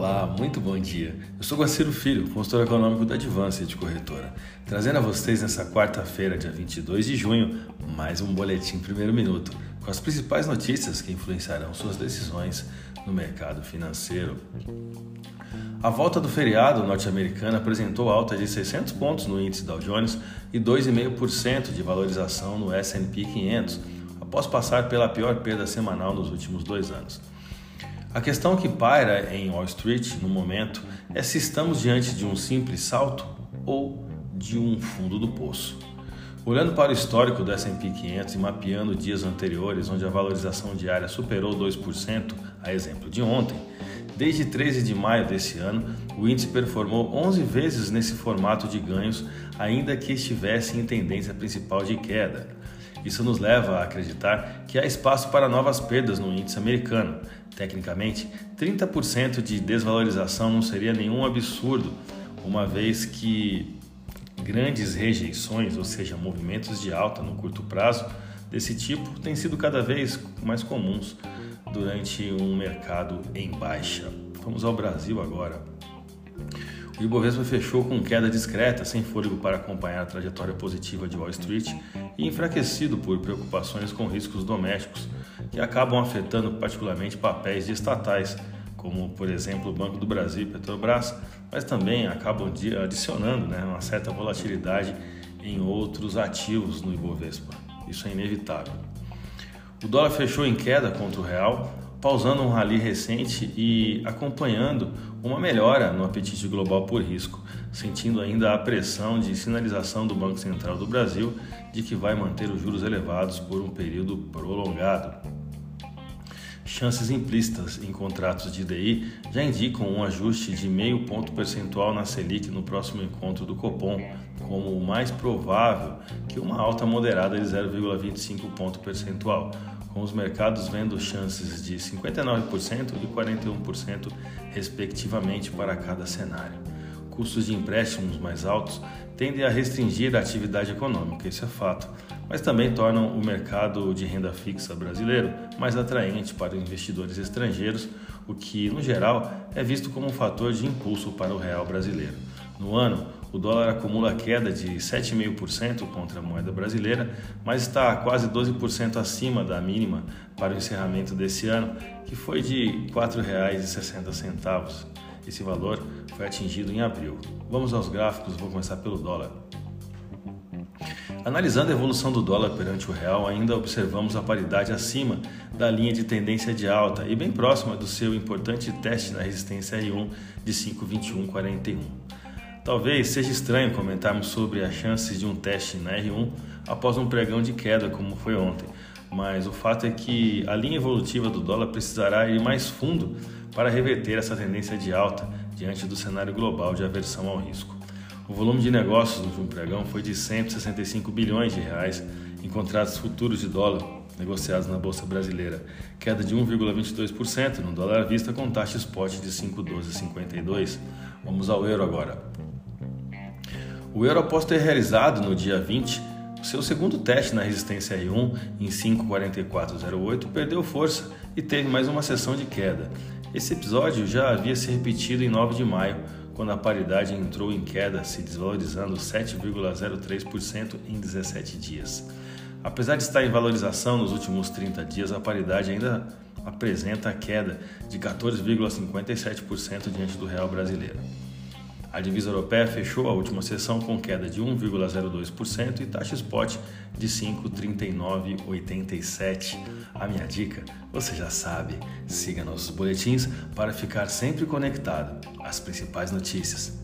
Olá, muito bom dia. Eu sou Guaciro Filho, consultor econômico da Advance de Corretora, trazendo a vocês nessa quarta-feira, dia 22 de junho, mais um boletim primeiro minuto, com as principais notícias que influenciarão suas decisões no mercado financeiro. A volta do feriado norte-americano apresentou alta de 600 pontos no índice Dow Jones e 2,5% de valorização no S&P 500, após passar pela pior perda semanal nos últimos dois anos. A questão que paira em Wall Street no momento é se estamos diante de um simples salto ou de um fundo do poço. Olhando para o histórico do S&P 500 e mapeando dias anteriores onde a valorização diária superou 2%, a exemplo de ontem, desde 13 de maio desse ano, o índice performou 11 vezes nesse formato de ganhos, ainda que estivesse em tendência principal de queda. Isso nos leva a acreditar que há espaço para novas perdas no índice americano, Tecnicamente, 30% de desvalorização não seria nenhum absurdo, uma vez que grandes rejeições, ou seja, movimentos de alta no curto prazo desse tipo, têm sido cada vez mais comuns durante um mercado em baixa. Vamos ao Brasil agora. O Ibovespa fechou com queda discreta, sem fôlego para acompanhar a trajetória positiva de Wall Street e enfraquecido por preocupações com riscos domésticos que acabam afetando particularmente papéis de estatais, como por exemplo o Banco do Brasil e Petrobras, mas também acabam adicionando né, uma certa volatilidade em outros ativos no Ibovespa. Isso é inevitável. O dólar fechou em queda contra o real, pausando um rally recente e acompanhando uma melhora no apetite global por risco, sentindo ainda a pressão de sinalização do Banco Central do Brasil de que vai manter os juros elevados por um período prolongado. Chances implícitas em contratos de DI já indicam um ajuste de meio ponto percentual na Selic no próximo encontro do Copom, como o mais provável que uma alta moderada de 0,25 ponto percentual, com os mercados vendo chances de 59% e 41%, respectivamente, para cada cenário. Custos de empréstimos mais altos tendem a restringir a atividade econômica, isso é fato, mas também tornam o mercado de renda fixa brasileiro mais atraente para investidores estrangeiros, o que, no geral, é visto como um fator de impulso para o real brasileiro. No ano, o dólar acumula queda de 7,5% contra a moeda brasileira, mas está quase 12% acima da mínima para o encerramento desse ano, que foi de R$ 4,60. Esse valor foi atingido em abril. Vamos aos gráficos, vou começar pelo dólar. Analisando a evolução do dólar perante o real, ainda observamos a paridade acima da linha de tendência de alta e bem próxima do seu importante teste na resistência R1 de 5,2141. Talvez seja estranho comentarmos sobre as chances de um teste na R1 após um pregão de queda como foi ontem, mas o fato é que a linha evolutiva do dólar precisará ir mais fundo para reverter essa tendência de alta diante do cenário global de aversão ao risco. O volume de negócios do último pregão foi de 165 bilhões de reais em contratos futuros de dólar negociados na bolsa brasileira, queda de 1,22% no dólar à vista com taxa spot de 5,1252. Vamos ao euro agora. O euro, após ter realizado no dia 20 seu segundo teste na resistência R1 em 5,4408, perdeu força e teve mais uma sessão de queda. Esse episódio já havia se repetido em 9 de maio, quando a paridade entrou em queda, se desvalorizando 7,03% em 17 dias. Apesar de estar em valorização nos últimos 30 dias, a paridade ainda apresenta queda de 14,57% diante do real brasileiro. A divisa europeia fechou a última sessão com queda de 1,02% e taxa spot de 5,3987. A minha dica, você já sabe, siga nossos boletins para ficar sempre conectado às principais notícias.